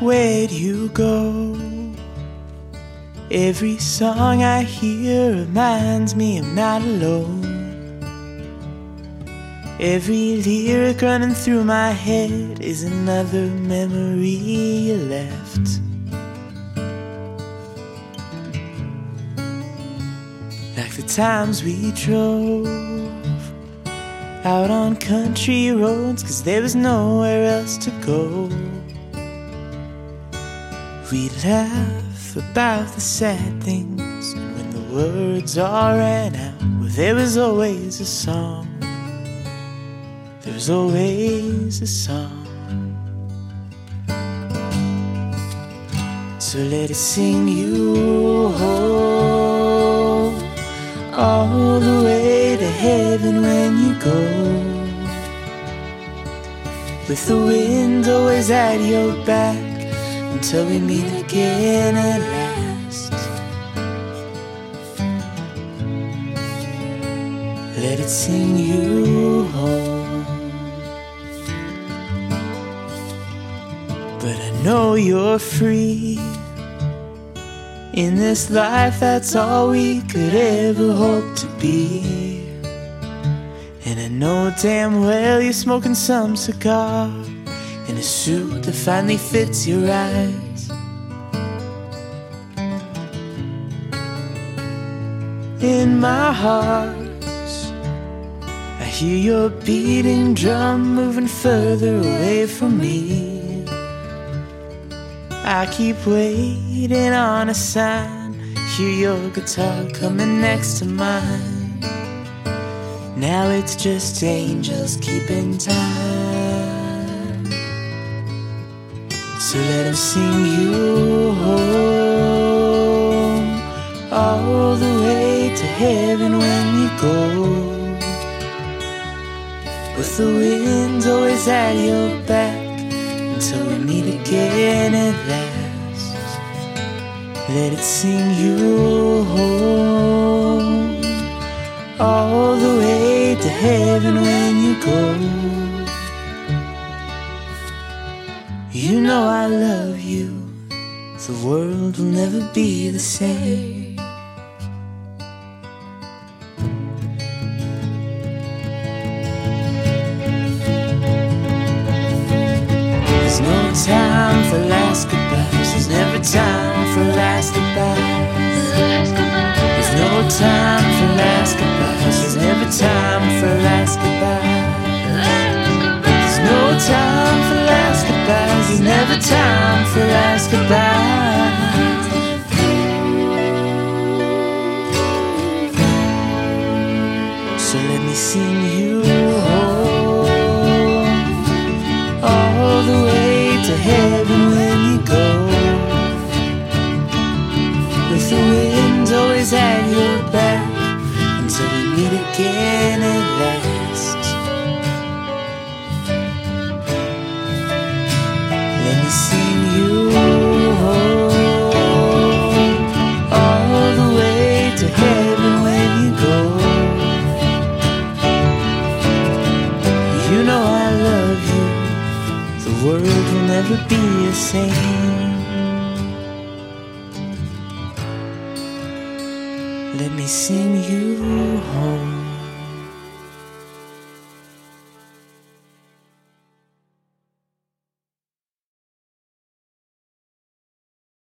Where'd you go? Every song I hear reminds me I'm not alone. Every lyric running through my head is another memory left. Like the times we drove out on country roads, cause there was nowhere else to go. We laugh about the sad things, and when the words all ran out, well, there was always a song. There was always a song. So let it sing you home, all the way to heaven when you go. With the wind always at your back until we meet again at last. Let it sing you know you're free. In this life, that's all we could ever hope to be. And I know damn well you're smoking some cigar in a suit that finally fits your eyes. In my heart, I hear your beating drum moving further away from me. I keep waiting on a sign, hear your guitar coming next to mine. Now it's just angels keeping time. So let him sing you home all the way to heaven when you go. With the wind always at your back until we meet again. Let it sing you home all the way to heaven when you go. You know I love you. The world will never be the same. There's no time for last goodbyes. There's never time last goodbyes. There's no time for last goodbyes. There's never time for last goodbyes. There's no time for last goodbyes. There's never time for last goodbyes. So let me sing you Let me sing you home